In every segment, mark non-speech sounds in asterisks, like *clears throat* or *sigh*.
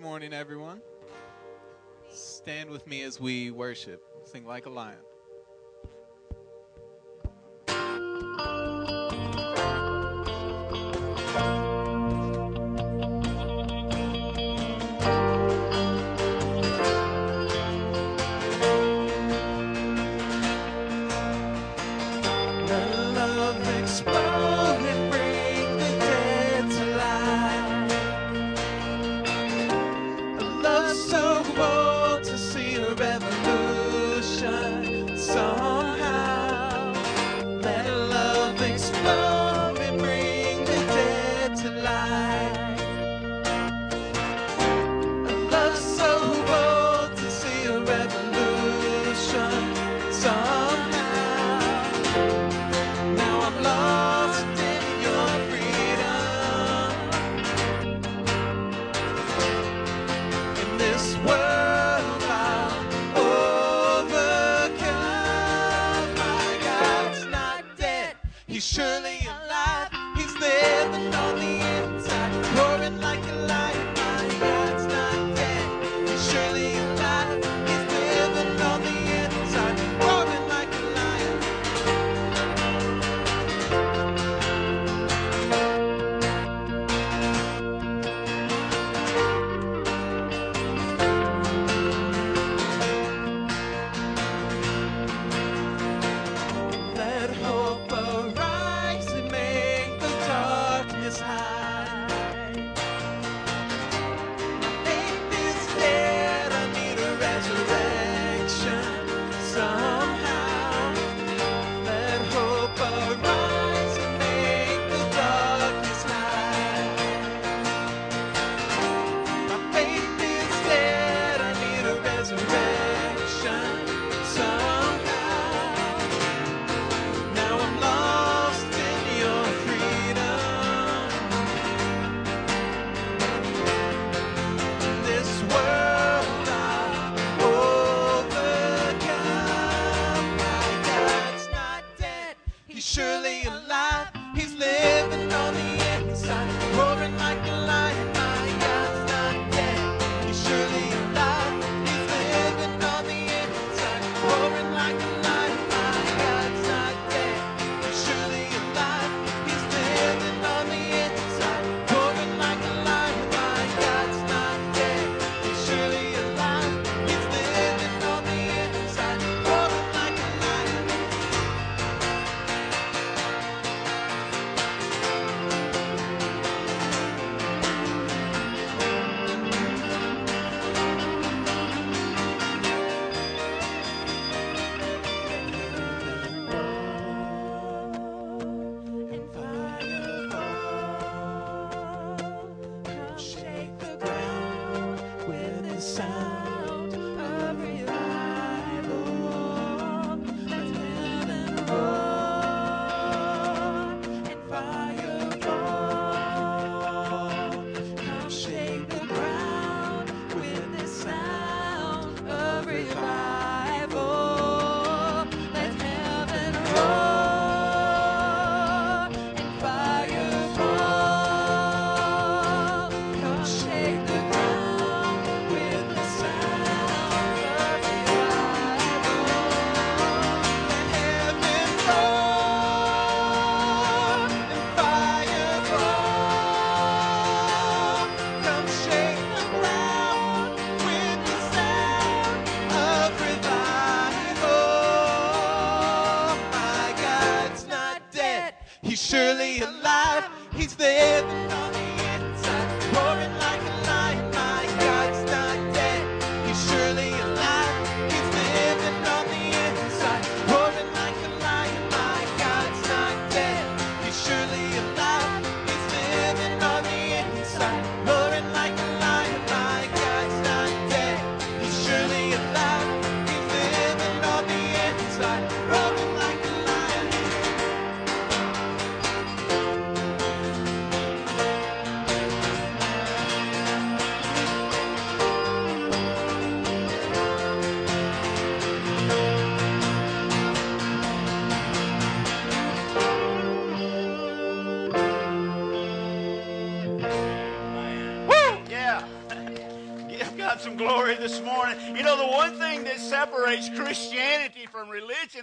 morning, everyone. Stand with me as we worship. Sing like a lion. surely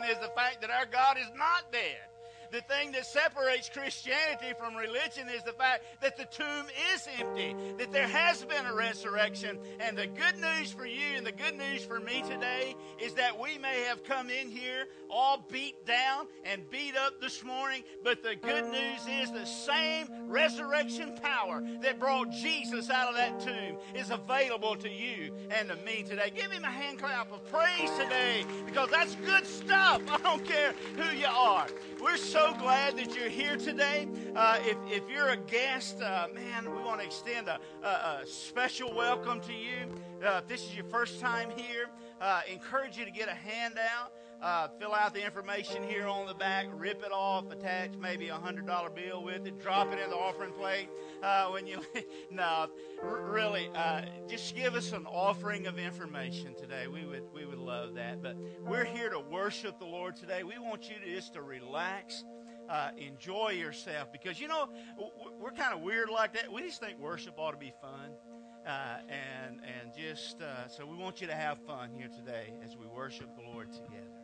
is the fact that our God is not. The thing that separates Christianity from religion is the fact that the tomb is empty, that there has been a resurrection. And the good news for you and the good news for me today is that we may have come in here all beat down and beat up this morning, but the good news is the same resurrection power that brought Jesus out of that tomb is available to you and to me today. Give him a hand clap of praise today because that's good stuff. I don't care who you are. We're so glad that you're here today. Uh, if, if you're a guest, uh, man, we want to extend a, a, a, special welcome to you. Uh, if this is your first time here, uh, encourage you to get a handout. Uh, fill out the information here on the back, rip it off, attach maybe a hundred dollar bill with it, drop it in the offering plate. Uh, when you *laughs* no, r- really, uh, just give us an offering of information today. We would we would love that. But we're here to worship the Lord today. We want you to just to relax. Uh, enjoy yourself because you know we're kind of weird like that. We just think worship ought to be fun. Uh, and and just uh, so we want you to have fun here today as we worship the Lord together.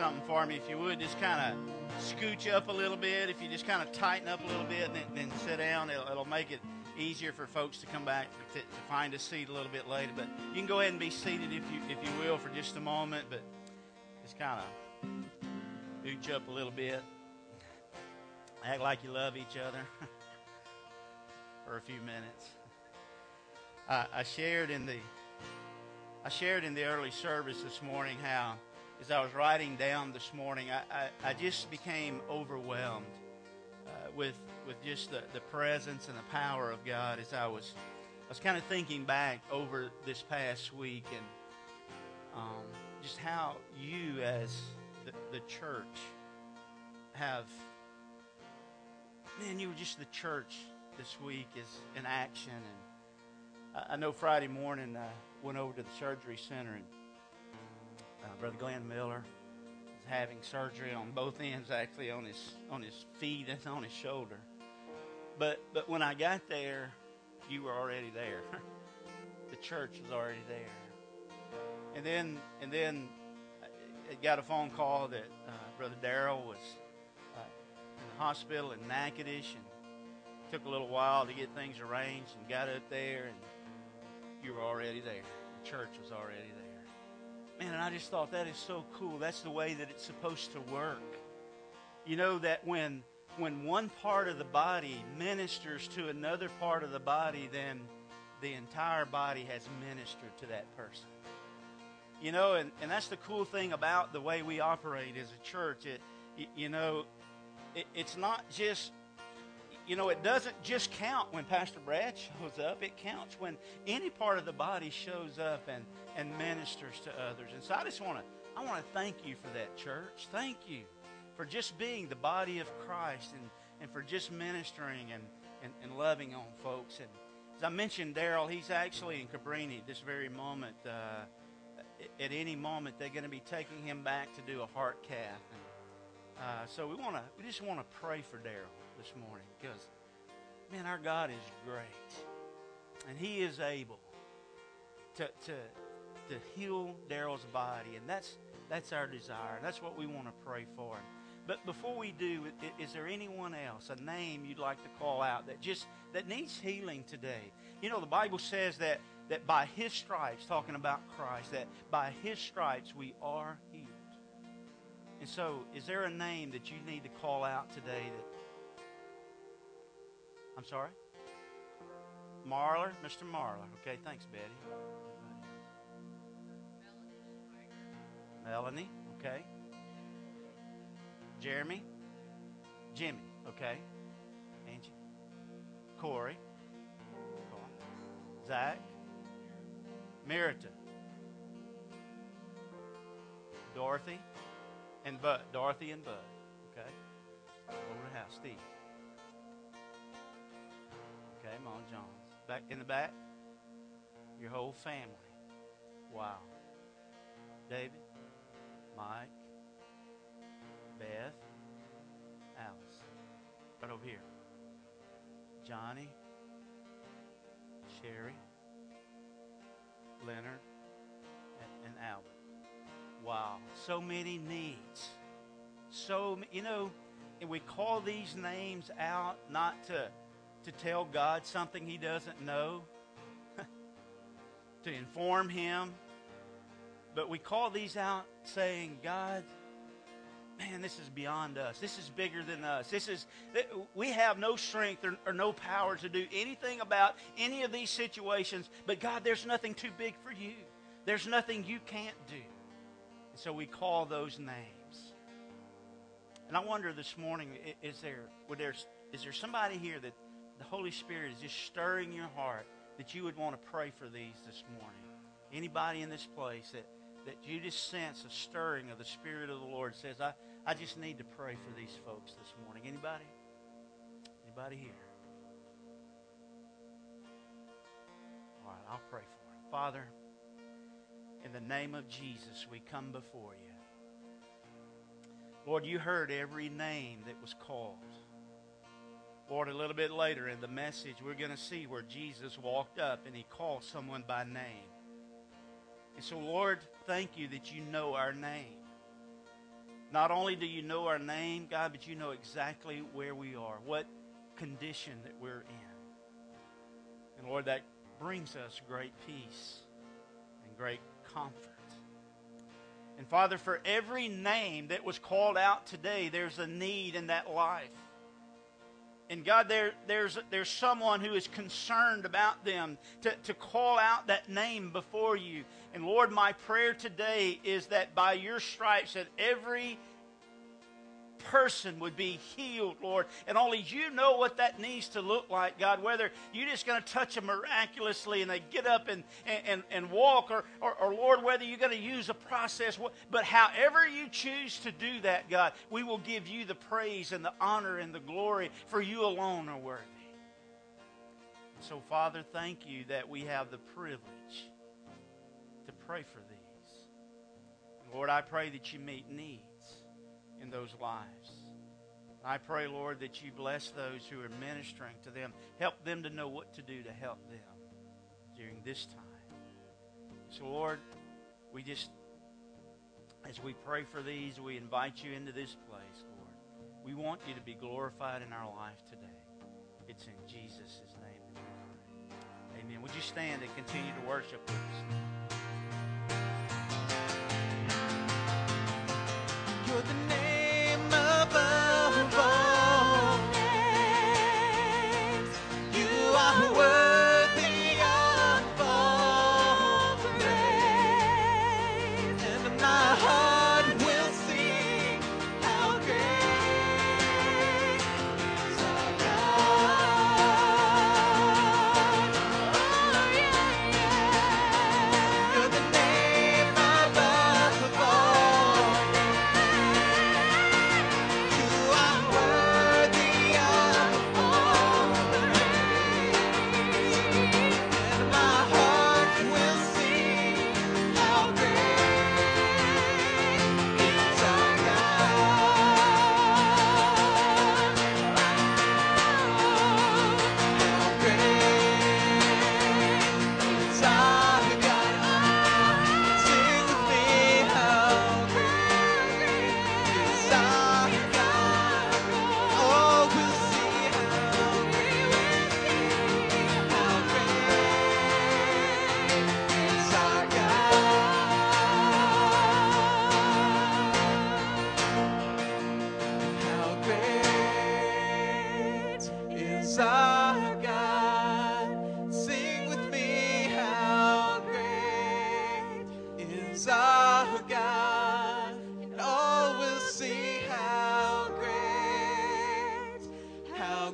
Something for me. If you would, just kind of scooch up a little bit. If you just kind of tighten up a little bit and then, then sit down, it'll, it'll make it easier for folks to come back to, to find a seat a little bit later. But you can go ahead and be seated if you if you will for just a moment. But just kind of ooch up a little bit. Act like you love each other *laughs* for a few minutes. I, I shared in the I shared in the early service this morning how, as I was writing down this morning, I, I, I just became overwhelmed uh, with with just the, the presence and the power of God as I was I was kind of thinking back over this past week and um, just how you as the, the church have man you were just the church this week is in action. And I, I know Friday morning I went over to the surgery center and uh, Brother Glenn Miller is having surgery on both ends, actually on his on his feet and on his shoulder. But but when I got there, you were already there. *laughs* the church was already there. And then and then I got a phone call that uh, Brother Darrell was uh, in the hospital in Natchitoches and took a little while to get things arranged and got up there and you were already there. The church was already there. Man, and I just thought that is so cool. That's the way that it's supposed to work. You know that when when one part of the body ministers to another part of the body, then the entire body has ministered to that person. You know, and, and that's the cool thing about the way we operate as a church. It, you know, it, it's not just you know, it doesn't just count when Pastor Brad *laughs* shows up. It counts when any part of the body shows up and, and ministers to others. And so I just want to I want to thank you for that, church. Thank you for just being the body of Christ and, and for just ministering and, and, and loving on folks. And as I mentioned, Daryl, he's actually in Cabrini this very moment. Uh, at any moment, they're going to be taking him back to do a heart cath. And, uh, so we want to we just want to pray for Daryl this morning because, man, our God is great. And He is able to, to, to heal Daryl's body. And that's, that's our desire. That's what we want to pray for. But before we do, is there anyone else, a name you'd like to call out that just that needs healing today? You know, the Bible says that that by His stripes, talking about Christ, that by His stripes we are healed. And so, is there a name that you need to call out today that I'm sorry? Marler, Mr. Marler. Okay, thanks, Betty. Melanie, okay. Jeremy, Jimmy, okay. Angie, Corey, Zach, Merita, Dorothy, and Bud. Dorothy and Bud, okay. Over the house, Steve. Mom Jones. Back in the back, your whole family. Wow. David, Mike, Beth, Alice. Right over here. Johnny, Sherry, Leonard, and, and Albert. Wow. So many needs. So, you know, and we call these names out not to to tell God something he doesn't know, *laughs* to inform him. But we call these out saying, God, man, this is beyond us. This is bigger than us. This is we have no strength or, or, no power to do anything about any of these situations. But God, there's nothing too big for you. There's nothing you can't do. And so we call those names. And I wonder this morning, is there there is there somebody here that the Holy Spirit is just stirring your heart that you would want to pray for these this morning. Anybody in this place that, that you just sense a stirring of the Spirit of the Lord says, I, I just need to pray for these folks this morning. Anybody? Anybody here? All right, I'll pray for him. Father, in the name of Jesus, we come before you. Lord, you heard every name that was called. Lord, a little bit later in the message, we're going to see where Jesus walked up and he called someone by name. And so, Lord, thank you that you know our name. Not only do you know our name, God, but you know exactly where we are, what condition that we're in. And Lord, that brings us great peace and great comfort. And Father, for every name that was called out today, there's a need in that life. And God, there, there's, there's someone who is concerned about them to, to call out that name before you. And Lord, my prayer today is that by your stripes, that every person would be healed, Lord. And only you know what that needs to look like, God. Whether you're just going to touch them miraculously and they get up and, and, and walk, or, or, or Lord, whether you're going to use a process. But however you choose to do that, God, we will give you the praise and the honor and the glory, for you alone are worthy. So, Father, thank you that we have the privilege to pray for these. Lord, I pray that you meet needs in those lives. I pray, Lord, that you bless those who are ministering to them. Help them to know what to do to help them during this time. So, Lord, we just, as we pray for these, we invite you into this place, Lord. We want you to be glorified in our life today. It's in Jesus' name that we pray. Amen. Would you stand and continue to worship with us? You're the name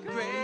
great.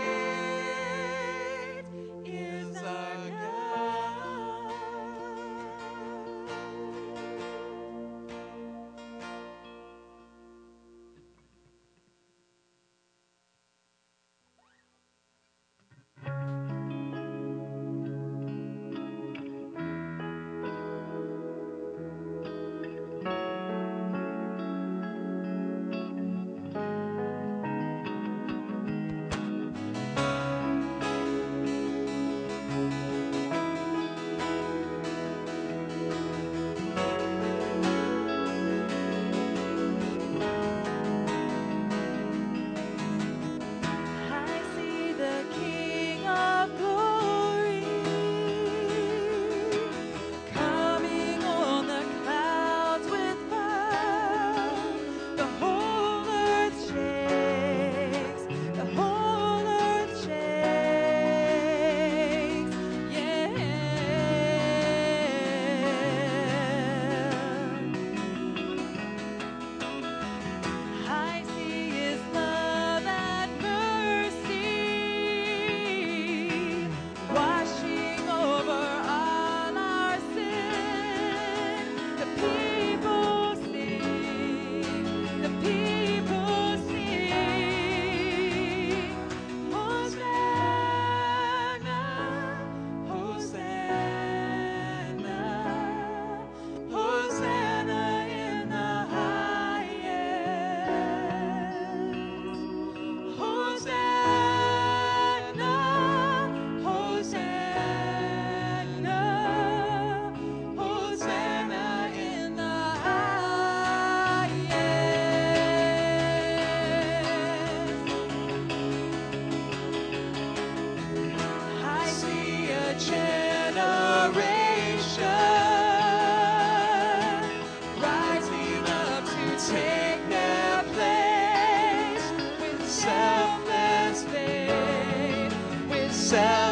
Selfless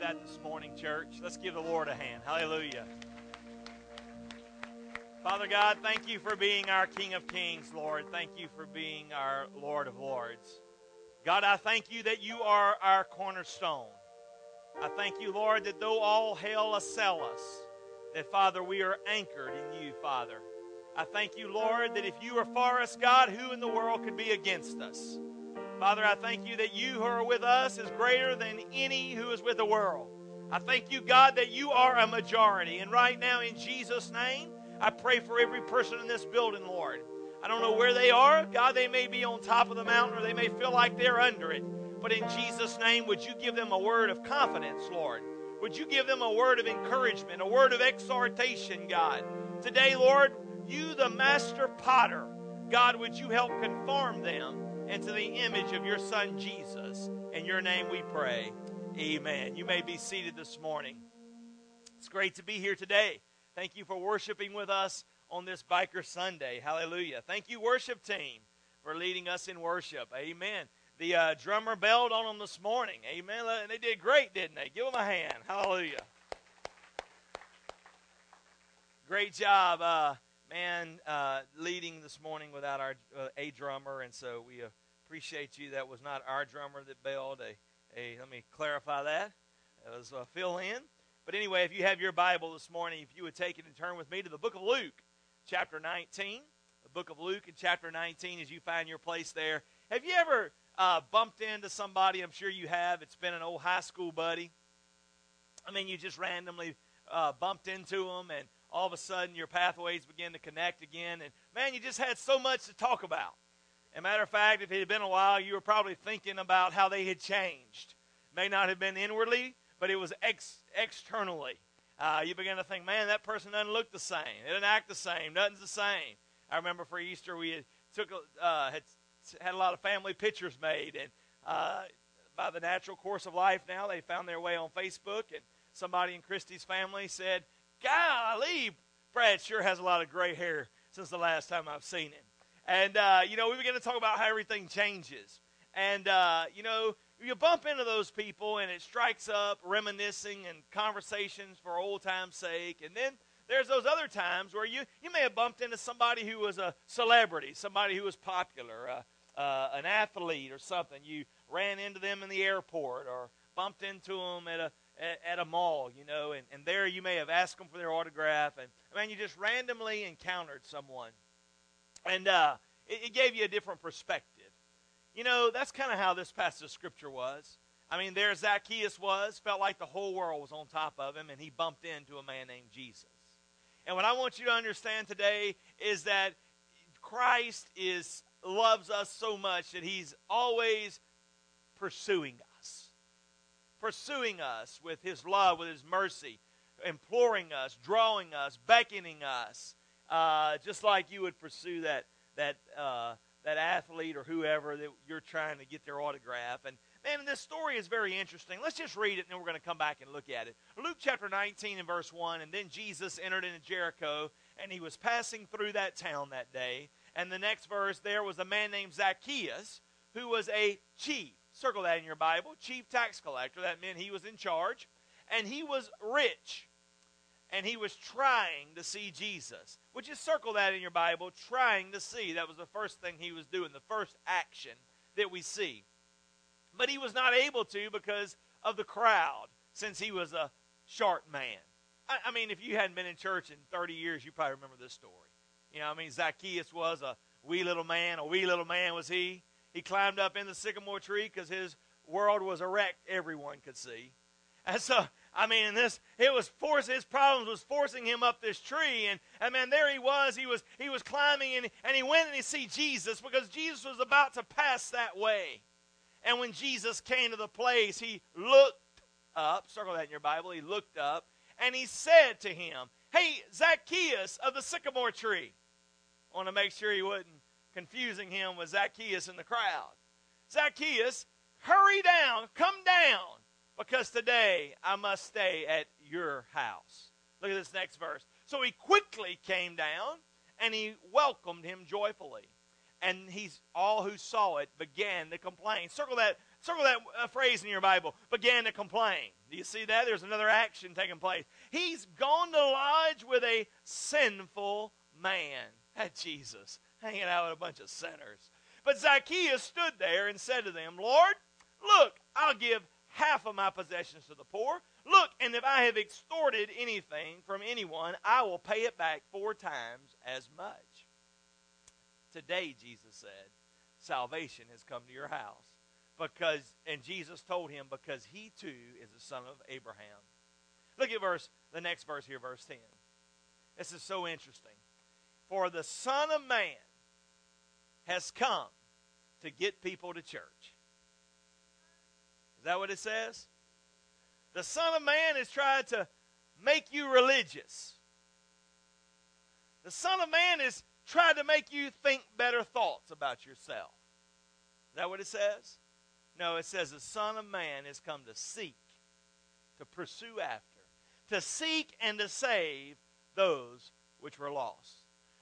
that this morning, church? Let's give the Lord a hand. Hallelujah. Father God, thank you for being our King of Kings, Lord. Thank you for being our Lord of Lords. God, I thank you that you are our cornerstone. I thank you, Lord, that though all hell assail us, that, Father, we are anchored in you, Father. I thank you, Lord, that if you are for us, God, who in the world could be against us? Father, I thank you that you who are with us is greater than any who is with the world. I thank you, God, that you are a majority. And right now, in Jesus' name, I pray for every person in this building, Lord. I don't know where they are. God, they may be on top of the mountain or they may feel like they're under it. But in Jesus' name, would you give them a word of confidence, Lord? Would you give them a word of encouragement, a word of exhortation, God? Today, Lord, you, the master potter, God, would you help conform them into the image of your Son, Jesus? In your name we pray. Amen. You may be seated this morning. It's great to be here today. Thank you for worshiping with us on this Biker Sunday. Hallelujah. Thank you, worship team, for leading us in worship. Amen. The uh, drummer belled on them this morning. Amen. And they did great, didn't they? Give them a hand. Hallelujah. Great job, uh, man, uh, leading this morning without our uh, a drummer, and so we appreciate you. That was not our drummer that bailed. A, a let me clarify that. It was a fill in. But anyway, if you have your Bible this morning, if you would take it and turn with me to the book of Luke, chapter 19. The book of Luke in chapter 19, as you find your place there. Have you ever uh, bumped into somebody? I'm sure you have. It's been an old high school buddy. I mean, you just randomly uh, bumped into them, and all of a sudden your pathways begin to connect again. And man, you just had so much to talk about. As a matter of fact, if it had been a while, you were probably thinking about how they had changed. May not have been inwardly, but it was ex- externally. Uh, you begin to think, man, that person doesn't look the same. It doesn't act the same. Nothing's the same. I remember for Easter we had took a, uh, had had a lot of family pictures made, and uh, by the natural course of life, now they found their way on Facebook, and somebody in Christy's family said, "Golly, Brad sure has a lot of gray hair since the last time I've seen him." And, uh, you know, we begin to talk about how everything changes. And, uh, you know, you bump into those people and it strikes up reminiscing and conversations for old time's sake. And then there's those other times where you, you may have bumped into somebody who was a celebrity, somebody who was popular, uh, uh, an athlete or something. You ran into them in the airport or bumped into them at a, at, at a mall, you know, and, and there you may have asked them for their autograph. And, I mean, you just randomly encountered someone. And uh, it, it gave you a different perspective. You know, that's kind of how this passage of Scripture was. I mean, there Zacchaeus was, felt like the whole world was on top of him, and he bumped into a man named Jesus. And what I want you to understand today is that Christ is loves us so much that he's always pursuing us. Pursuing us with his love, with his mercy, imploring us, drawing us, beckoning us, uh, just like you would pursue that that uh, that athlete or whoever that you're trying to get their autograph. And man, this story is very interesting. Let's just read it and then we're going to come back and look at it. Luke chapter 19 and verse 1. And then Jesus entered into Jericho and he was passing through that town that day. And the next verse, there was a man named Zacchaeus who was a chief. Circle that in your Bible. Chief tax collector. That meant he was in charge. And he was rich and he was trying to see Jesus. Would you circle that in your Bible? Trying to see. That was the first thing he was doing, the first action that we see. But he was not able to because of the crowd, since he was a short man. I, I mean, if you hadn't been in church in 30 years, you probably remember this story. You know, I mean, Zacchaeus was a wee little man. A wee little man was he. He climbed up in the sycamore tree because his world was erect, everyone could see. And so I mean, this it was force his problems was forcing him up this tree, and and man, there he was. He was he was climbing, and and he went and he see Jesus because Jesus was about to pass that way. And when Jesus came to the place, he looked up. Circle that in your Bible. He looked up, and he said to him, "Hey, Zacchaeus of the sycamore tree." I want to make sure he wasn't confusing him with Zacchaeus in the crowd. Zacchaeus, hurry down, come down because today I must stay at your house. Look at this next verse. So he quickly came down and he welcomed him joyfully. And he's all who saw it began to complain. Circle that, circle that uh, phrase in your Bible. Began to complain. Do you see that? There's another action taking place. He's gone to lodge with a sinful man. Had Jesus hanging out with a bunch of sinners. But Zacchaeus stood there and said to them, Lord, look, I'll give half of my possessions to the poor. Look, and if I have extorted anything from anyone, I will pay it back four times as much. Today, Jesus said, salvation has come to your house. Because, and Jesus told him, because he too is the son of Abraham. Look at verse, the next verse here, verse 10. This is so interesting. For the Son of Man has come to get people to church. Is that what it says? The Son of Man is trying to make you religious. The Son of Man is trying to make you think better thoughts about yourself. Is that what it says? No, it says the Son of Man has come to seek, to pursue after, to seek and to save those which were lost.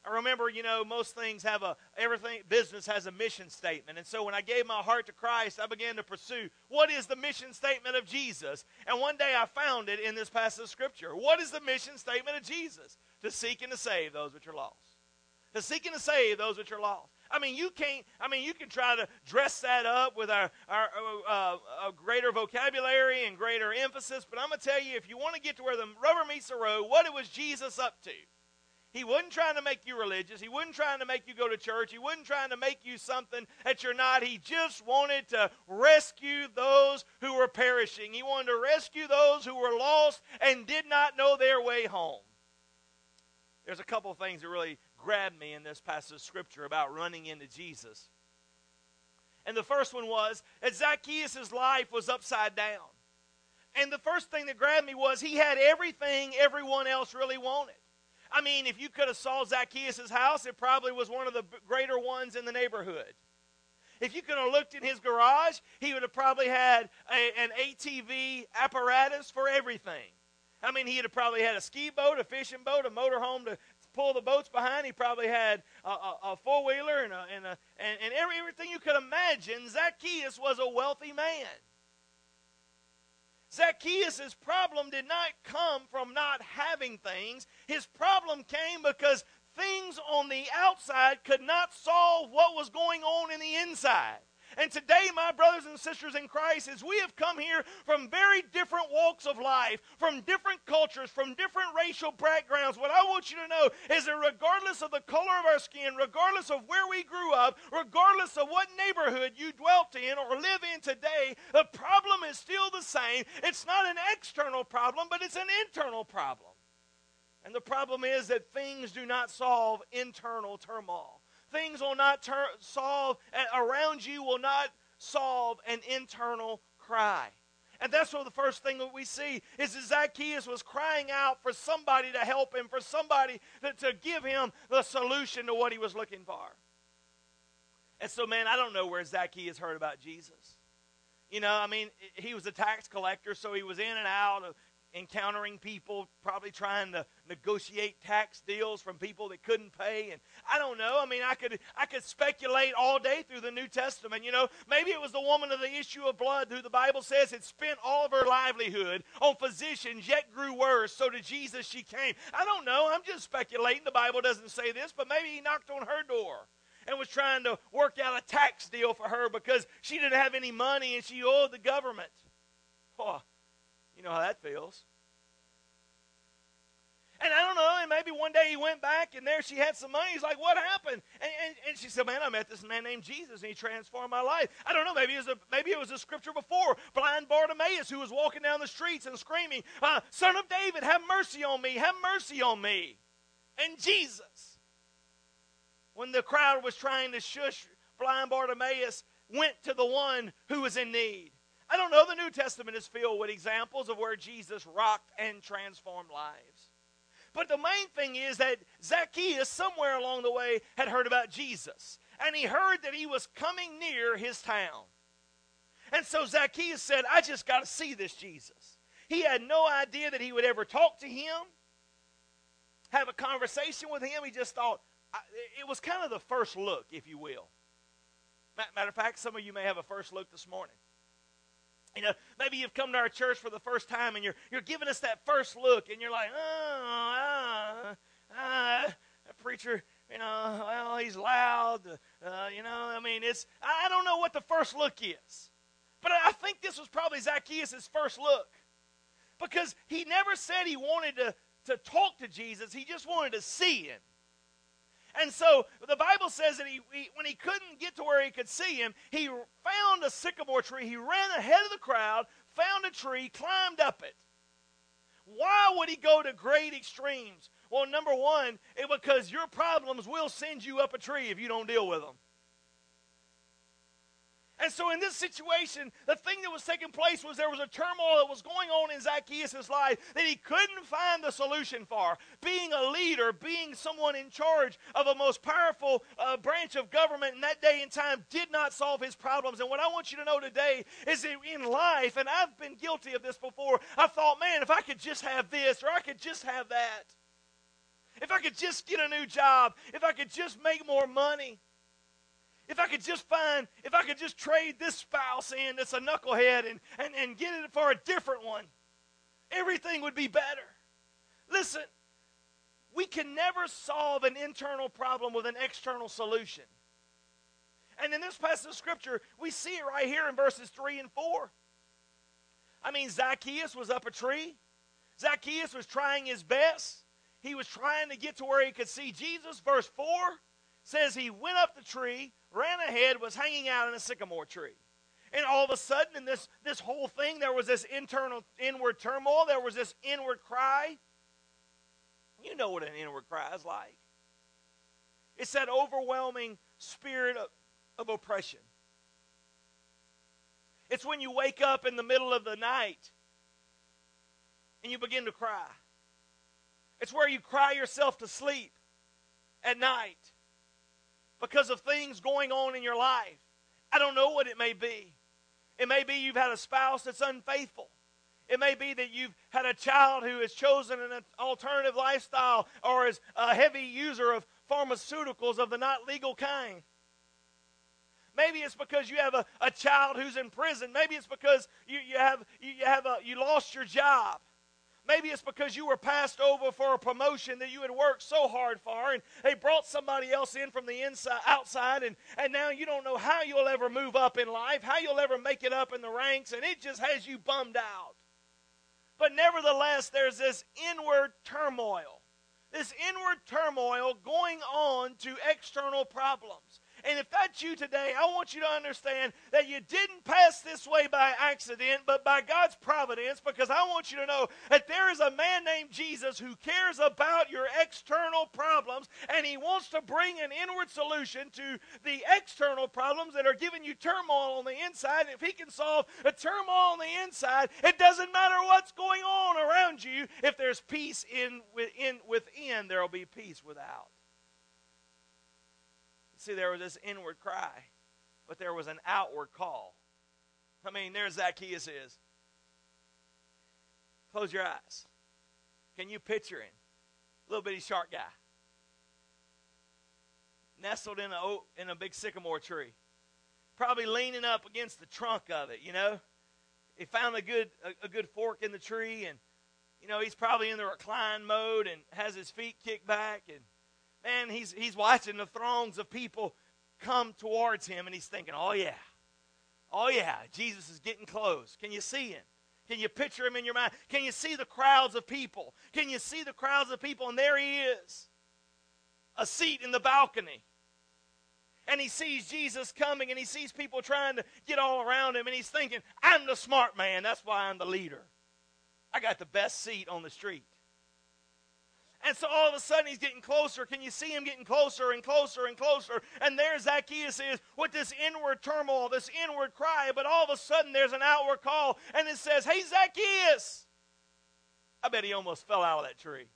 I remember, you know, most things have a, everything, business has a mission statement. And so when I gave my heart to Christ, I began to pursue what is the mission statement of Jesus? And one day I found it in this passage of Scripture. What is the mission statement of Jesus? To seek and to save those which are lost. To seek and to save those which are lost. I mean, you can't, I mean, you can try to dress that up with our, our uh, uh, greater vocabulary and greater emphasis, but I'm going to tell you, if you want to get to where the rubber meets the road, what it was Jesus up to? He wasn't trying to make you religious. He wasn't trying to make you go to church. He wasn't trying to make you something that you're not. He just wanted to rescue those who were perishing. He wanted to rescue those who were lost and did not know their way home. There's a couple of things that really grabbed me in this passage of Scripture about running into Jesus. And the first one was that Zacchaeus' life was upside down. And the first thing that grabbed me was he had everything everyone else really wanted. I mean, if you could have saw Zacchaeus' house, it probably was one of the greater ones in the neighborhood. If you could have looked in his garage, he would have probably had a, an ATV apparatus for everything. I mean, he'd have probably had a ski boat, a fishing boat, a motorhome to pull the boats behind. He probably had a, a, a four wheeler and, a, and, and, and every, everything you could imagine. Zacchaeus was a wealthy man. Zacchaeus' problem did not come from not having things. His problem came because things on the outside could not solve what was going on in the inside. And today, my brothers and sisters in Christ, as we have come here from very different walks of life, from different cultures, from different racial backgrounds, what I want you to know is that regardless of the color of our skin, regardless of where we grew up, regardless of what neighborhood you dwelt in or live in today, the problem is still the same. It's not an external problem, but it's an internal problem. And the problem is that things do not solve internal turmoil. Things will not solve, around you will not solve an internal cry. And that's what the first thing that we see is that Zacchaeus was crying out for somebody to help him, for somebody to, to give him the solution to what he was looking for. And so, man, I don't know where Zacchaeus heard about Jesus. You know, I mean, he was a tax collector, so he was in and out of encountering people probably trying to negotiate tax deals from people that couldn't pay and I don't know. I mean I could I could speculate all day through the New Testament you know. Maybe it was the woman of the issue of blood who the Bible says had spent all of her livelihood on physicians yet grew worse so to Jesus she came. I don't know. I'm just speculating. The Bible doesn't say this but maybe he knocked on her door and was trying to work out a tax deal for her because she didn't have any money and she owed the government. Oh you know how that feels. And I don't know, and maybe one day he went back and there she had some money. He's like, What happened? And, and, and she said, Man, I met this man named Jesus and he transformed my life. I don't know, maybe it was a, maybe it was a scripture before. Blind Bartimaeus who was walking down the streets and screaming, uh, Son of David, have mercy on me, have mercy on me. And Jesus, when the crowd was trying to shush blind Bartimaeus, went to the one who was in need. I don't know, the New Testament is filled with examples of where Jesus rocked and transformed lives. But the main thing is that Zacchaeus, somewhere along the way, had heard about Jesus. And he heard that he was coming near his town. And so Zacchaeus said, I just got to see this Jesus. He had no idea that he would ever talk to him, have a conversation with him. He just thought, it was kind of the first look, if you will. Matter of fact, some of you may have a first look this morning. You know, maybe you've come to our church for the first time and you're, you're giving us that first look and you're like, oh, uh, uh, preacher, you know, well, he's loud. Uh, you know, I mean, it's, I don't know what the first look is. But I think this was probably Zacchaeus' first look because he never said he wanted to, to talk to Jesus, he just wanted to see him. And so the Bible says that he, he, when he couldn't get to where he could see him, he found a sycamore tree. He ran ahead of the crowd, found a tree, climbed up it. Why would he go to great extremes? Well, number one, it, because your problems will send you up a tree if you don't deal with them. And so, in this situation, the thing that was taking place was there was a turmoil that was going on in Zacchaeus' life that he couldn't find the solution for. Being a leader, being someone in charge of a most powerful uh, branch of government in that day and time did not solve his problems. And what I want you to know today is that in life, and I've been guilty of this before, I thought, man, if I could just have this or I could just have that, if I could just get a new job, if I could just make more money. If I could just find, if I could just trade this spouse in that's a knucklehead and, and, and get it for a different one, everything would be better. Listen, we can never solve an internal problem with an external solution. And in this passage of Scripture, we see it right here in verses 3 and 4. I mean, Zacchaeus was up a tree. Zacchaeus was trying his best. He was trying to get to where he could see Jesus. Verse 4 says he went up the tree, ran ahead, was hanging out in a sycamore tree. And all of a sudden, in this, this whole thing, there was this internal, inward turmoil. There was this inward cry. You know what an inward cry is like. It's that overwhelming spirit of, of oppression. It's when you wake up in the middle of the night and you begin to cry. It's where you cry yourself to sleep at night because of things going on in your life. I don't know what it may be. It may be you've had a spouse that's unfaithful. It may be that you've had a child who has chosen an alternative lifestyle or is a heavy user of pharmaceuticals of the not legal kind. Maybe it's because you have a, a child who's in prison. Maybe it's because you, you have you, you have a, you lost your job. Maybe it's because you were passed over for a promotion that you had worked so hard for, and they brought somebody else in from the inside, outside, and, and now you don't know how you'll ever move up in life, how you'll ever make it up in the ranks, and it just has you bummed out. But nevertheless, there's this inward turmoil, this inward turmoil going on to external problems. And if that's you today, I want you to understand that you didn't pass this way by accident, but by God's providence, because I want you to know that there is a man named Jesus who cares about your external problems, and he wants to bring an inward solution to the external problems that are giving you turmoil on the inside. And if he can solve a turmoil on the inside, it doesn't matter what's going on around you. If there's peace in, within, within there will be peace without. See, there was this inward cry, but there was an outward call. I mean, there Zacchaeus is. Close your eyes. Can you picture him? Little bitty shark guy. Nestled in a, in a big sycamore tree. Probably leaning up against the trunk of it, you know. He found a good, a, a good fork in the tree, and, you know, he's probably in the recline mode and has his feet kicked back and – man, he's, he's watching the throngs of people come towards him and he's thinking, oh, yeah, oh, yeah, Jesus is getting close. Can you see him? Can you picture him in your mind? Can you see the crowds of people? Can you see the crowds of people? And there he is, a seat in the balcony. And he sees Jesus coming and he sees people trying to get all around him and he's thinking, I'm the smart man. That's why I'm the leader. I got the best seat on the street. And so all of a sudden he's getting closer. Can you see him getting closer and closer and closer? And there Zacchaeus is with this inward turmoil, this inward cry. But all of a sudden there's an outward call and it says, Hey, Zacchaeus. I bet he almost fell out of that tree.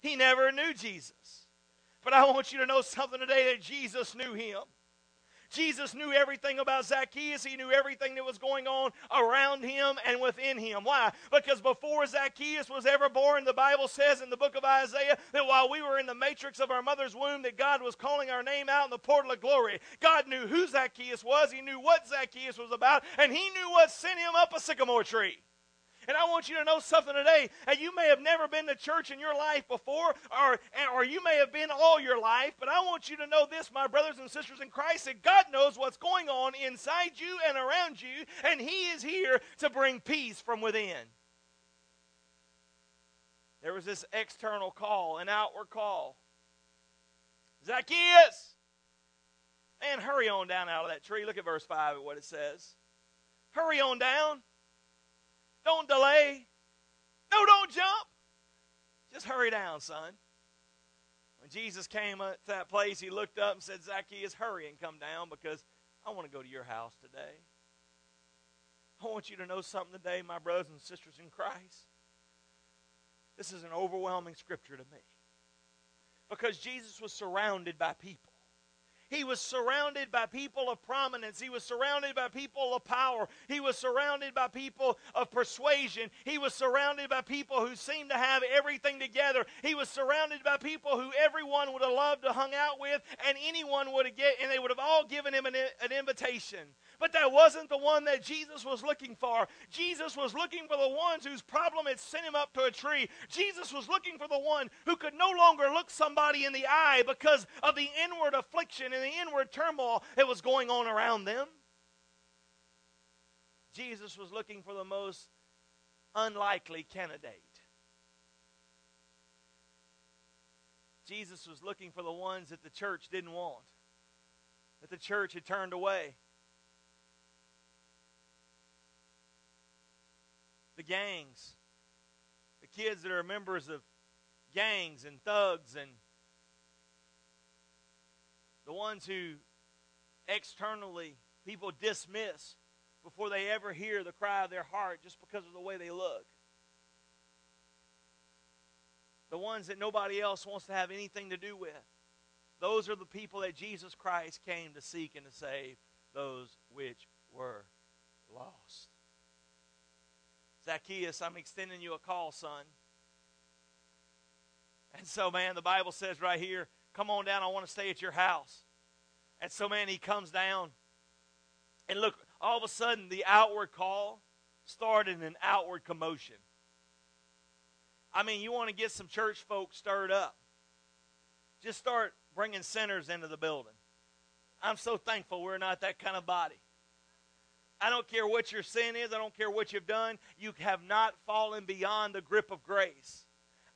He never knew Jesus. But I want you to know something today that Jesus knew him. Jesus knew everything about Zacchaeus. He knew everything that was going on around him and within him. Why? Because before Zacchaeus was ever born, the Bible says in the book of Isaiah that while we were in the matrix of our mother's womb, that God was calling our name out in the portal of glory. God knew who Zacchaeus was. He knew what Zacchaeus was about, and he knew what sent him up a sycamore tree. And I want you to know something today. And you may have never been to church in your life before, or, or you may have been all your life, but I want you to know this, my brothers and sisters in Christ, that God knows what's going on inside you and around you, and He is here to bring peace from within. There was this external call, an outward call. Zacchaeus! Man, hurry on down out of that tree. Look at verse 5 at what it says. Hurry on down. Don't delay. No, don't jump. Just hurry down, son. When Jesus came to that place, he looked up and said, Zacchaeus, hurry and come down because I want to go to your house today. I want you to know something today, my brothers and sisters in Christ. This is an overwhelming scripture to me. Because Jesus was surrounded by people. He was surrounded by people of prominence. He was surrounded by people of power. He was surrounded by people of persuasion. He was surrounded by people who seemed to have everything together. He was surrounded by people who everyone would have loved to hung out with, and anyone would have get, and they would have all given him an, an invitation. But that wasn't the one that Jesus was looking for. Jesus was looking for the ones whose problem had sent him up to a tree. Jesus was looking for the one who could no longer look somebody in the eye because of the inward affliction and the inward turmoil that was going on around them. Jesus was looking for the most unlikely candidate. Jesus was looking for the ones that the church didn't want, that the church had turned away. The gangs, the kids that are members of gangs and thugs and the ones who externally people dismiss before they ever hear the cry of their heart just because of the way they look. The ones that nobody else wants to have anything to do with. Those are the people that Jesus Christ came to seek and to save, those which were lost. Zacchaeus, I'm extending you a call, son. And so, man, the Bible says right here, come on down, I want to stay at your house. And so, man, he comes down. And look, all of a sudden, the outward call started an outward commotion. I mean, you want to get some church folks stirred up. Just start bringing sinners into the building. I'm so thankful we're not that kind of body. I don't care what your sin is, I don't care what you've done, you have not fallen beyond the grip of grace.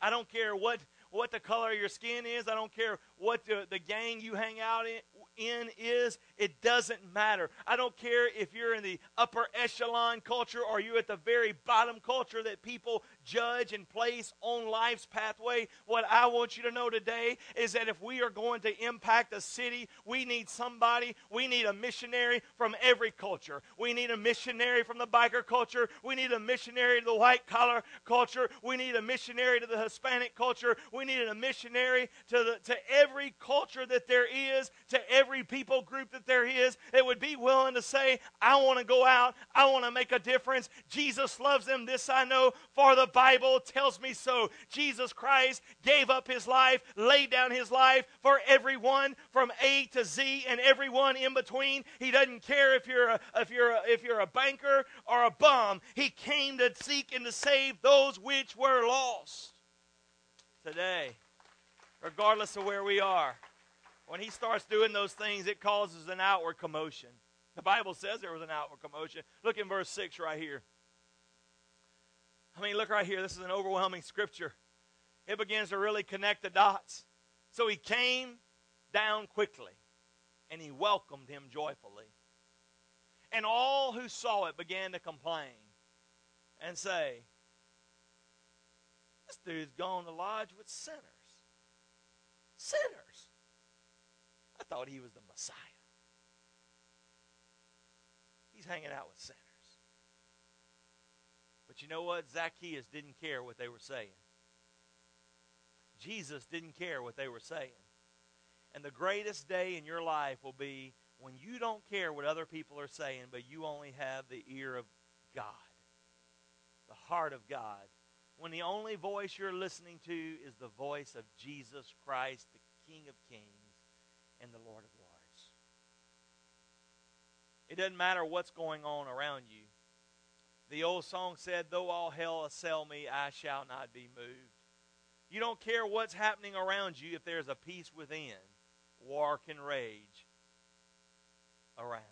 I don't care what, what the color of your skin is, I don't care what the, the gang you hang out in, in is, it doesn't matter. I don't care if you're in the upper echelon culture or you're at the very bottom culture that people judge and place on life's pathway. What I want you to know today is that if we are going to impact a city, we need somebody, we need a missionary from every culture. We need a missionary from the biker culture. We need a missionary to the white collar culture. We need a missionary to the Hispanic culture. We need a missionary to, the, to every culture that there is, to every people group that there is that would be willing to say, I want to go out, I want to make a difference. Jesus loves them, this I know, for the Bible tells me so. Jesus Christ gave up his life, laid down his life for everyone from A to Z and everyone in between. He doesn't care if you're a, if you're a, if you're a banker or a bum. He came to seek and to save those which were lost. Today, regardless of where we are, when he starts doing those things, it causes an outward commotion. The Bible says there was an outward commotion. Look in verse 6 right here. I mean, look right here. This is an overwhelming scripture. It begins to really connect the dots. So he came down quickly and he welcomed him joyfully. And all who saw it began to complain and say, This dude's gone to lodge with sinners. Sinners. Thought he was the Messiah. He's hanging out with sinners. But you know what? Zacchaeus didn't care what they were saying. Jesus didn't care what they were saying. And the greatest day in your life will be when you don't care what other people are saying, but you only have the ear of God, the heart of God. When the only voice you're listening to is the voice of Jesus Christ, the King of Kings and the Lord of Lords. It doesn't matter what's going on around you. The old song said, Though all hell assail me, I shall not be moved. You don't care what's happening around you if there's a peace within. War can rage around.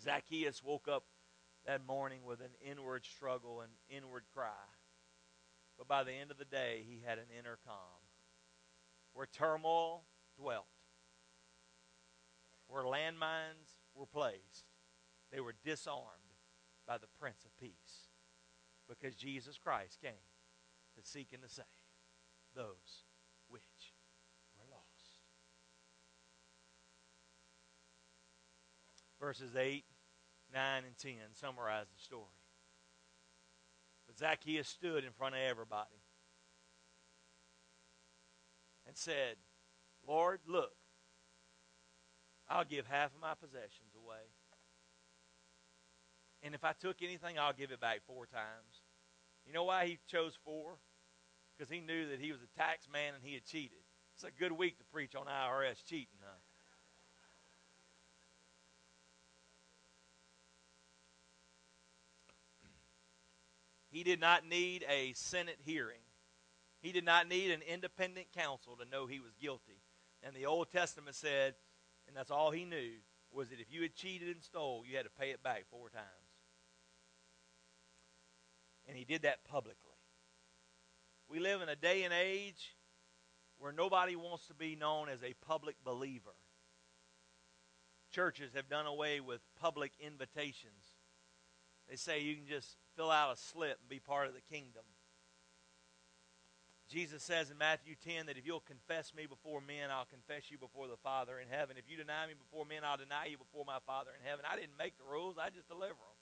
Zacchaeus woke up that morning with an inward struggle and inward cry. But by the end of the day, he had an inner calm. Where turmoil dwelt, where landmines were placed, they were disarmed by the Prince of Peace because Jesus Christ came to seek and to save those which were lost. Verses 8, 9, and 10 summarize the story. But Zacchaeus stood in front of everybody and said, Lord, look, I'll give half of my possessions away. And if I took anything, I'll give it back four times. You know why he chose four? Because he knew that he was a tax man and he had cheated. It's a good week to preach on IRS cheating, huh? He did not need a Senate hearing. He did not need an independent counsel to know he was guilty. And the Old Testament said, and that's all he knew, was that if you had cheated and stole, you had to pay it back four times. And he did that publicly. We live in a day and age where nobody wants to be known as a public believer. Churches have done away with public invitations. They say you can just fill out a slip and be part of the kingdom. Jesus says in Matthew 10 that if you'll confess me before men, I'll confess you before the Father in heaven. If you deny me before men, I'll deny you before my Father in heaven. I didn't make the rules, I just deliver them.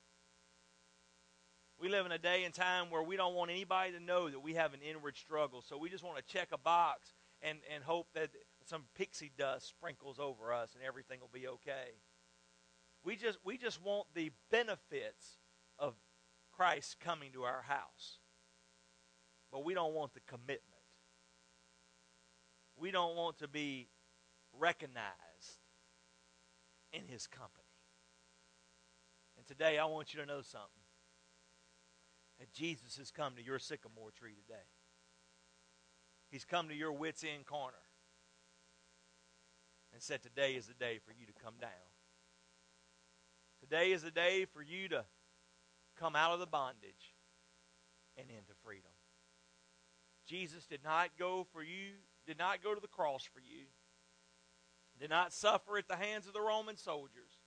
We live in a day and time where we don't want anybody to know that we have an inward struggle. So we just want to check a box and, and hope that some pixie dust sprinkles over us and everything will be okay. We just, we just want the benefits of Christ coming to our house. But we don't want the commitment. We don't want to be recognized in his company. And today I want you to know something. That Jesus has come to your sycamore tree today. He's come to your wits end corner and said, Today is the day for you to come down. Today is the day for you to come out of the bondage and into freedom. Jesus did not go for you, did not go to the cross for you, did not suffer at the hands of the Roman soldiers,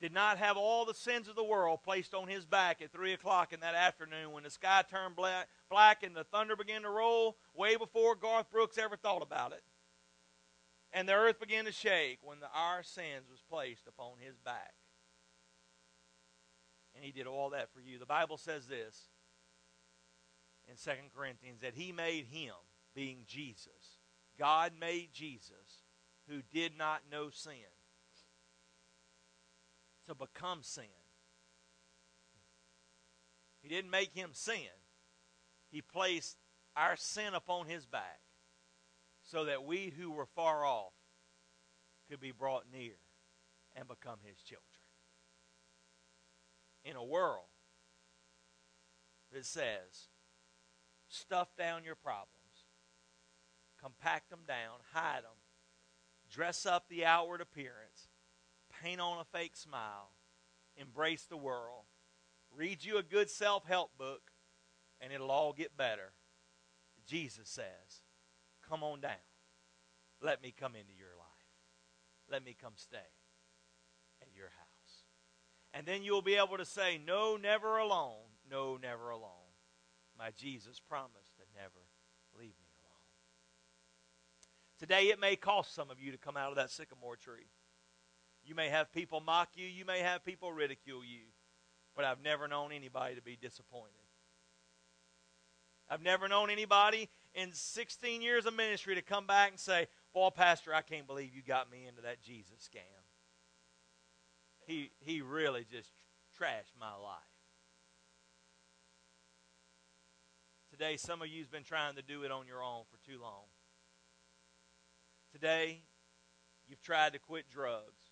did not have all the sins of the world placed on his back at 3 o'clock in that afternoon when the sky turned black, black and the thunder began to roll way before Garth Brooks ever thought about it. And the earth began to shake when the, our sins was placed upon his back. And he did all that for you. The Bible says this in 2 Corinthians that he made him, being Jesus. God made Jesus, who did not know sin, to become sin. He didn't make him sin, he placed our sin upon his back so that we who were far off could be brought near and become his children. In a world that says, stuff down your problems, compact them down, hide them, dress up the outward appearance, paint on a fake smile, embrace the world, read you a good self help book, and it'll all get better. Jesus says, Come on down. Let me come into your life. Let me come stay at your house. And then you'll be able to say, No, never alone. No, never alone. My Jesus promised to never leave me alone. Today, it may cost some of you to come out of that sycamore tree. You may have people mock you, you may have people ridicule you, but I've never known anybody to be disappointed. I've never known anybody in 16 years of ministry to come back and say, Boy, Pastor, I can't believe you got me into that Jesus scam. He, he really just trashed my life. Today, some of you have been trying to do it on your own for too long. Today, you've tried to quit drugs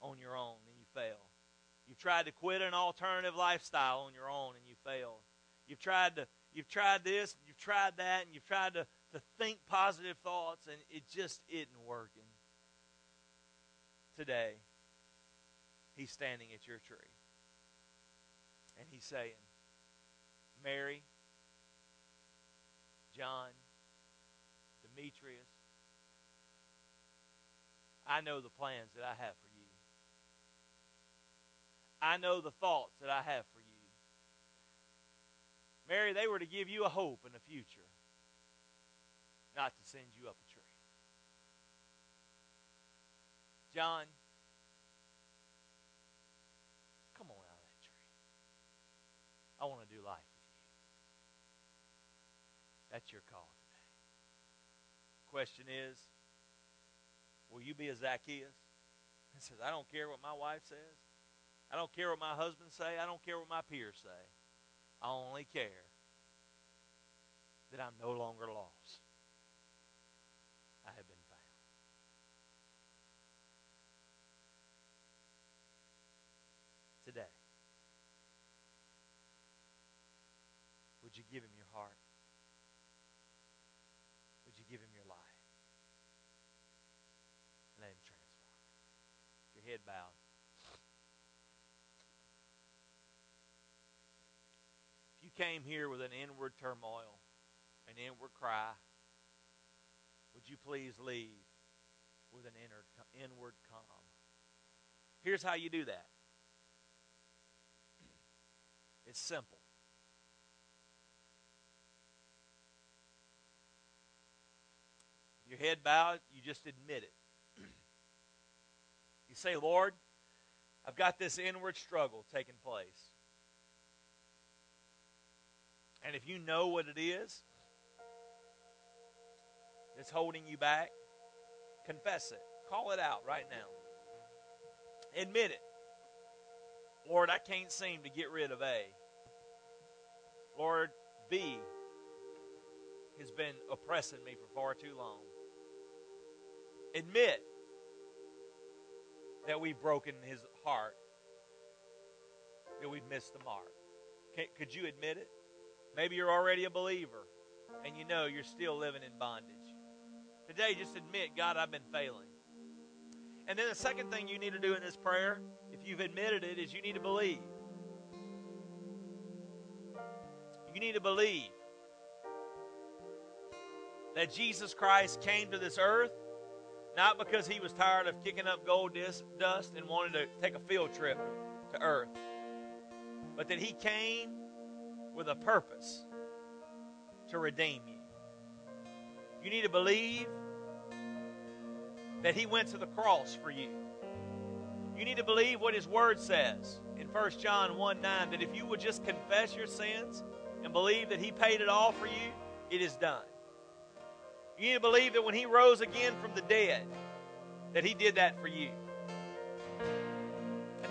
on your own and you failed. You've tried to quit an alternative lifestyle on your own and you failed. You've tried to you've tried this, you've tried that, and you've tried to, to think positive thoughts, and it just isn't working. Today, he's standing at your tree. And he's saying, Mary, John, Demetrius, I know the plans that I have for you. I know the thoughts that I have for you. Mary, they were to give you a hope in the future, not to send you up a tree. John, come on out of that tree. I want to do life. That's your call today. Question is, will you be a Zacchaeus? He says, I don't care what my wife says. I don't care what my husband say. I don't care what my peers say. I only care that I'm no longer lost. I have been found. Today, would you give him your heart? Would you give him your life? Let him transform it. Your head bowed. If you came here with an inward turmoil, an inward cry, would you please leave with an inner, inward calm? Here's how you do that it's simple. Your head bowed, you just admit it. *clears throat* you say, Lord, I've got this inward struggle taking place. And if you know what it is that's holding you back, confess it. Call it out right now. Admit it. Lord, I can't seem to get rid of A. Lord, B has been oppressing me for far too long. Admit that we've broken his heart, that we've missed the mark. Could you admit it? Maybe you're already a believer and you know you're still living in bondage. Today, just admit, God, I've been failing. And then the second thing you need to do in this prayer, if you've admitted it, is you need to believe. You need to believe that Jesus Christ came to this earth not because he was tired of kicking up gold dust and wanted to take a field trip to earth, but that he came with a purpose to redeem you. You need to believe that he went to the cross for you. You need to believe what his word says in 1 John 1 9 that if you would just confess your sins and believe that he paid it all for you, it is done. You need to believe that when he rose again from the dead, that he did that for you.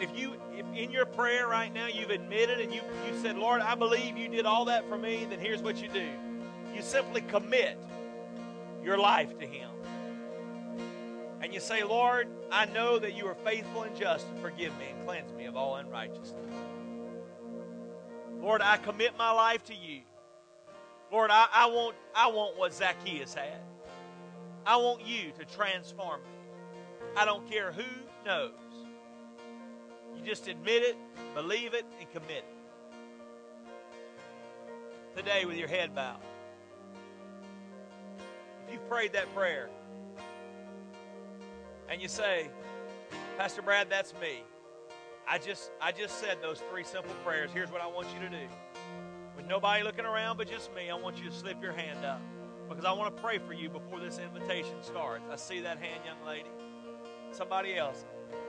And if you if in your prayer right now you've admitted and you, you said, Lord, I believe you did all that for me, then here's what you do. You simply commit your life to him. And you say, Lord, I know that you are faithful and just to forgive me and cleanse me of all unrighteousness. Lord, I commit my life to you. Lord, I, I, want, I want what Zacchaeus had. I want you to transform me. I don't care who knows. You just admit it, believe it, and commit it. Today, with your head bowed, if you've prayed that prayer and you say, Pastor Brad, that's me. I just I just said those three simple prayers. Here's what I want you to do. With nobody looking around but just me, I want you to slip your hand up because I want to pray for you before this invitation starts. I see that hand, young lady. Somebody else.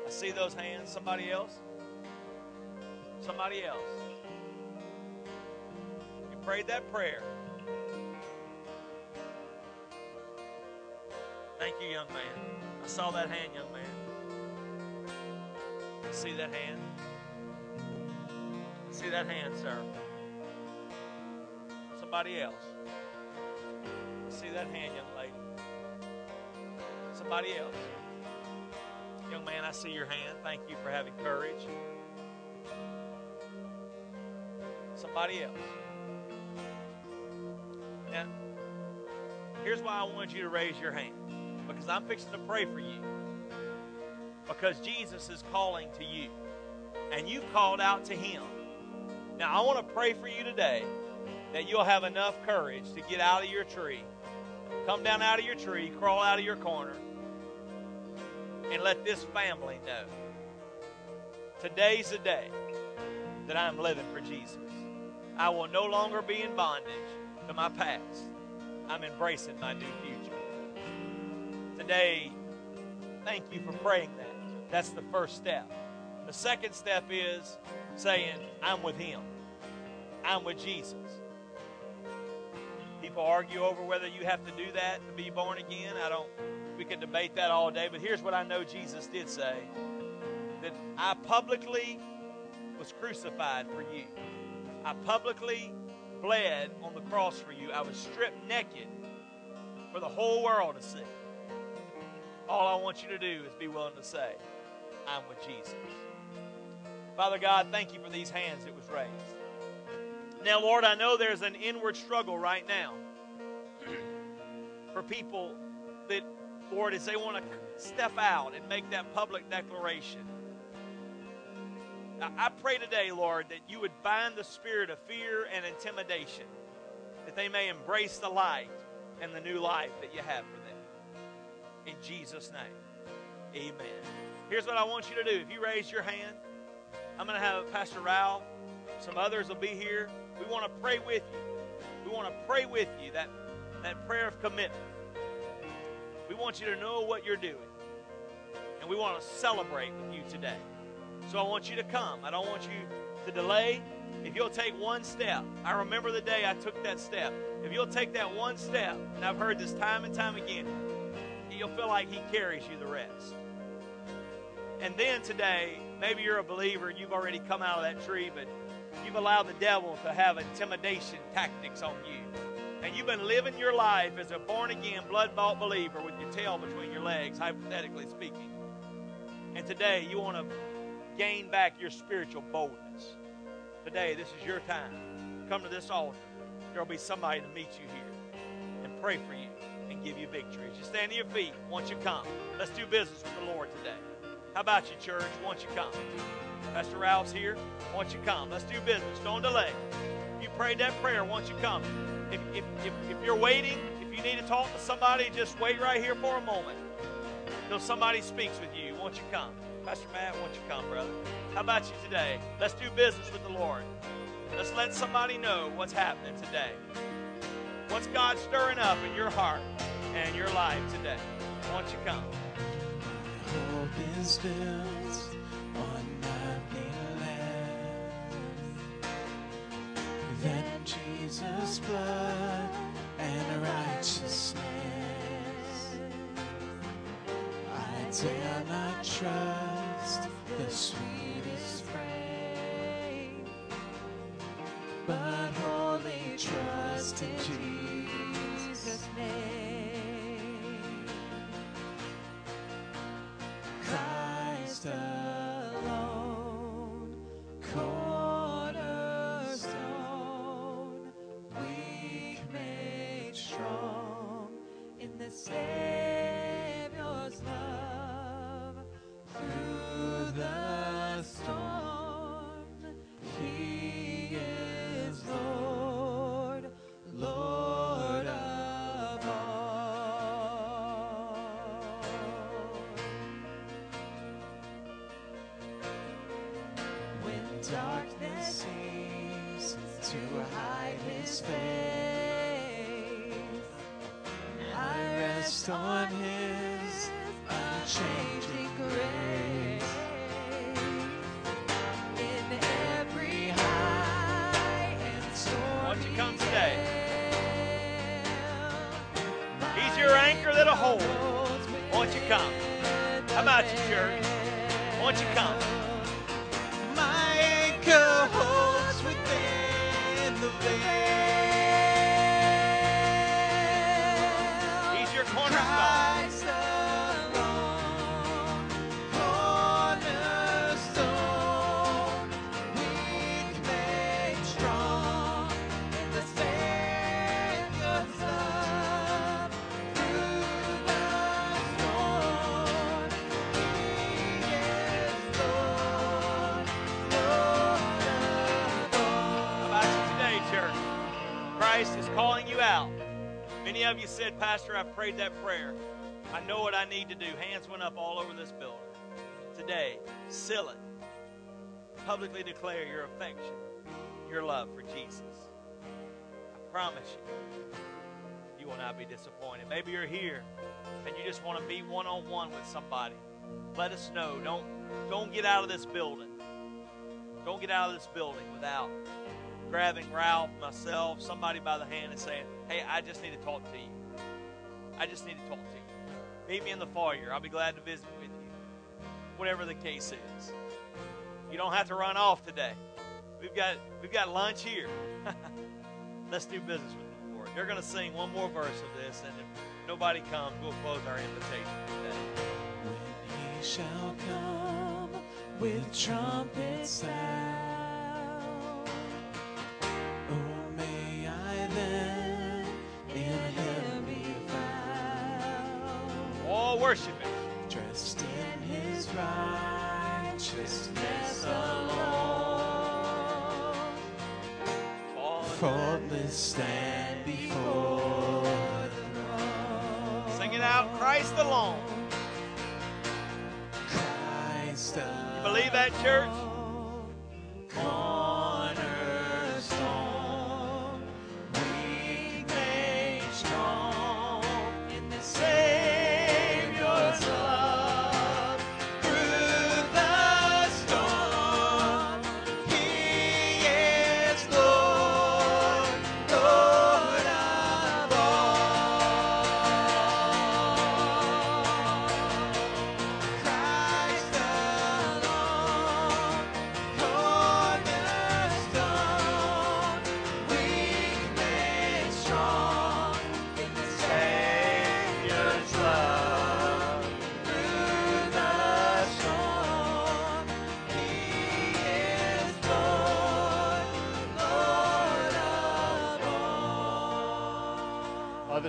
I see those hands. Somebody else. Somebody else. You prayed that prayer. Thank you, young man. I saw that hand, young man. I see that hand. I see that hand, sir. Somebody else. I see that hand, young lady. Somebody else. Young man, I see your hand. Thank you for having courage. Somebody else. Now, here's why I want you to raise your hand. Because I'm fixing to pray for you. Because Jesus is calling to you. And you've called out to him. Now, I want to pray for you today that you'll have enough courage to get out of your tree, come down out of your tree, crawl out of your corner, and let this family know today's the day that I'm living for Jesus. I will no longer be in bondage to my past. I'm embracing my new future. Today, thank you for praying that. That's the first step. The second step is saying, I'm with Him. I'm with Jesus. People argue over whether you have to do that to be born again. I don't, we could debate that all day, but here's what I know Jesus did say that I publicly was crucified for you. I publicly bled on the cross for you. I was stripped naked for the whole world to see. All I want you to do is be willing to say, I'm with Jesus. Father God, thank you for these hands that was raised. Now, Lord, I know there's an inward struggle right now *clears throat* for people that, Lord, as they want to step out and make that public declaration. I pray today, Lord, that you would bind the spirit of fear and intimidation, that they may embrace the light and the new life that you have for them. In Jesus' name, amen. Here's what I want you to do. If you raise your hand, I'm going to have Pastor Ralph, some others will be here. We want to pray with you. We want to pray with you that, that prayer of commitment. We want you to know what you're doing. And we want to celebrate with you today. So I want you to come. I don't want you to delay. If you'll take one step, I remember the day I took that step. If you'll take that one step, and I've heard this time and time again, you'll feel like He carries you the rest. And then today, maybe you're a believer and you've already come out of that tree, but you've allowed the devil to have intimidation tactics on you. And you've been living your life as a born again, blood bought believer with your tail between your legs, hypothetically speaking. And today, you want to gain back your spiritual boldness. Today, this is your time. Come to this altar. There will be somebody to meet you here and pray for you and give you victory. You stand to your feet, once you come, let's do business with the Lord today. How about you, church? Once you come. Pastor Ralph's here. Once you come, let's do business. Don't delay. You prayed that prayer, once you come. If, if, if, if you're waiting, if you need to talk to somebody, just wait right here for a moment till somebody speaks with you. Once you come. Pastor Matt, won't you come, brother? How about you today? Let's do business with the Lord. Let's let somebody know what's happening today. What's God stirring up in your heart and your life today? Won't you come? hope is Jesus' blood and righteousness. I dare not trust the sweetest frame, but wholly trust in Jesus' name. Christ said, Pastor, I prayed that prayer. I know what I need to do. Hands went up all over this building. Today, seal it. Publicly declare your affection, your love for Jesus. I promise you, you will not be disappointed. Maybe you're here and you just want to be one on one with somebody. Let us know. Don't, don't get out of this building. Don't get out of this building without grabbing Ralph, myself, somebody by the hand and saying, Hey, I just need to talk to you. I just need to talk to you. Meet me in the foyer. I'll be glad to visit with you. Whatever the case is. You don't have to run off today. We've got we've got lunch here. *laughs* Let's do business with the Lord. They're going to sing one more verse of this, and if nobody comes, we'll close our invitation today. When he shall come with trumpet sound, oh, may I then worship Him. dressed in his righteousness alone, faultless stand before the throne. Sing it out, Christ alone. Christ alone. You believe that, church? Cornerstone,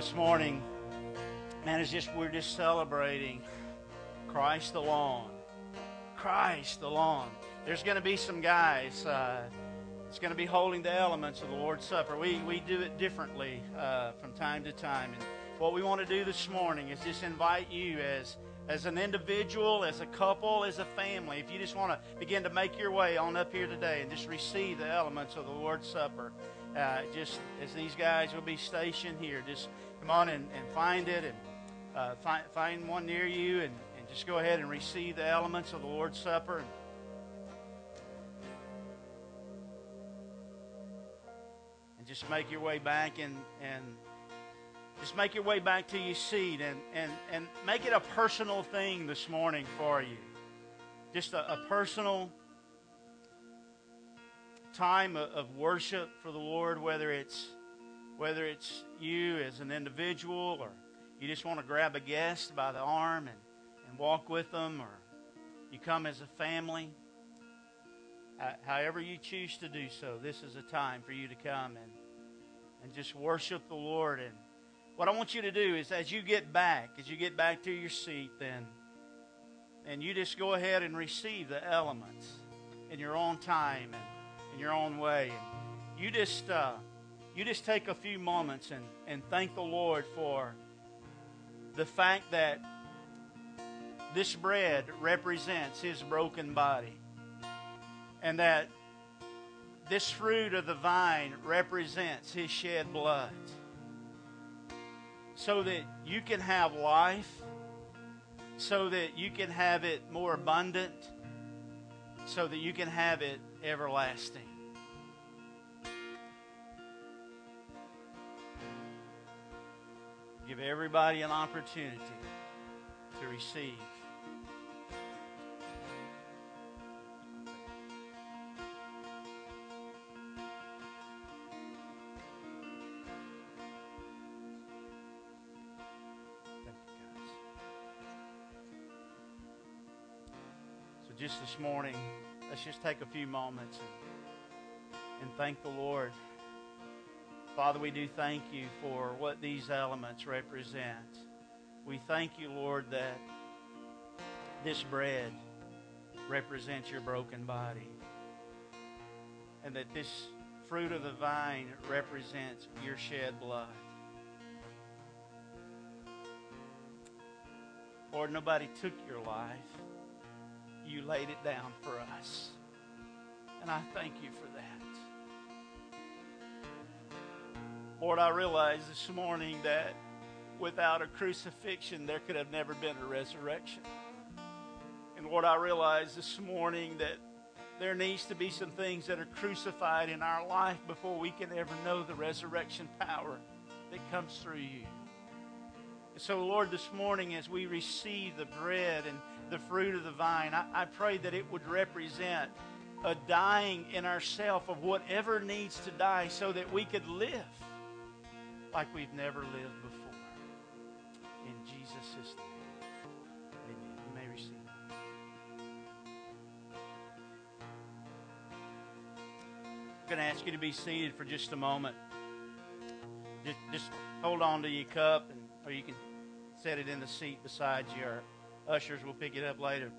this morning, man, it's just we're just celebrating Christ alone. Christ alone. There's going to be some guys. Uh, it's going to be holding the elements of the Lord's Supper. We we do it differently uh, from time to time, and what we want to do this morning is just invite you as as an individual, as a couple, as a family. If you just want to begin to make your way on up here today and just receive the elements of the Lord's Supper uh, just as these guys will be stationed here, just come on and, and find it and uh, find, find one near you and, and just go ahead and receive the elements of the Lord's Supper. And, and just make your way back and, and just make your way back to your seat and, and, and make it a personal thing this morning for you. Just a, a personal time of worship for the Lord, whether it's whether it's you as an individual or you just want to grab a guest by the arm and, and walk with them or you come as a family. However you choose to do so, this is a time for you to come and, and just worship the Lord. And what I want you to do is as you get back, as you get back to your seat, then, and you just go ahead and receive the elements in your own time and in your own way. And you just uh, you just take a few moments and, and thank the Lord for the fact that this bread represents his broken body. And that this fruit of the vine represents his shed blood. So that you can have life, so that you can have it more abundant, so that you can have it everlasting. Give everybody an opportunity to receive. So just this morning, let's just take a few moments and, and thank the Lord. Father, we do thank you for what these elements represent. We thank you, Lord, that this bread represents your broken body. And that this fruit of the vine represents your shed blood. Lord, nobody took your life. You laid it down for us. And I thank you for that. Lord, I realize this morning that without a crucifixion, there could have never been a resurrection. And Lord, I realize this morning that there needs to be some things that are crucified in our life before we can ever know the resurrection power that comes through you. And so, Lord, this morning as we receive the bread and the fruit of the vine, I, I pray that it would represent a dying in ourself of whatever needs to die so that we could live like we've never lived before. In Jesus' name. You may receive. I'm going to ask you to be seated for just a moment. Just, just hold on to your cup, and, or you can set it in the seat beside you. Our ushers will pick it up later.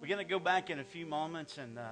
We're going to go back in a few moments and uh,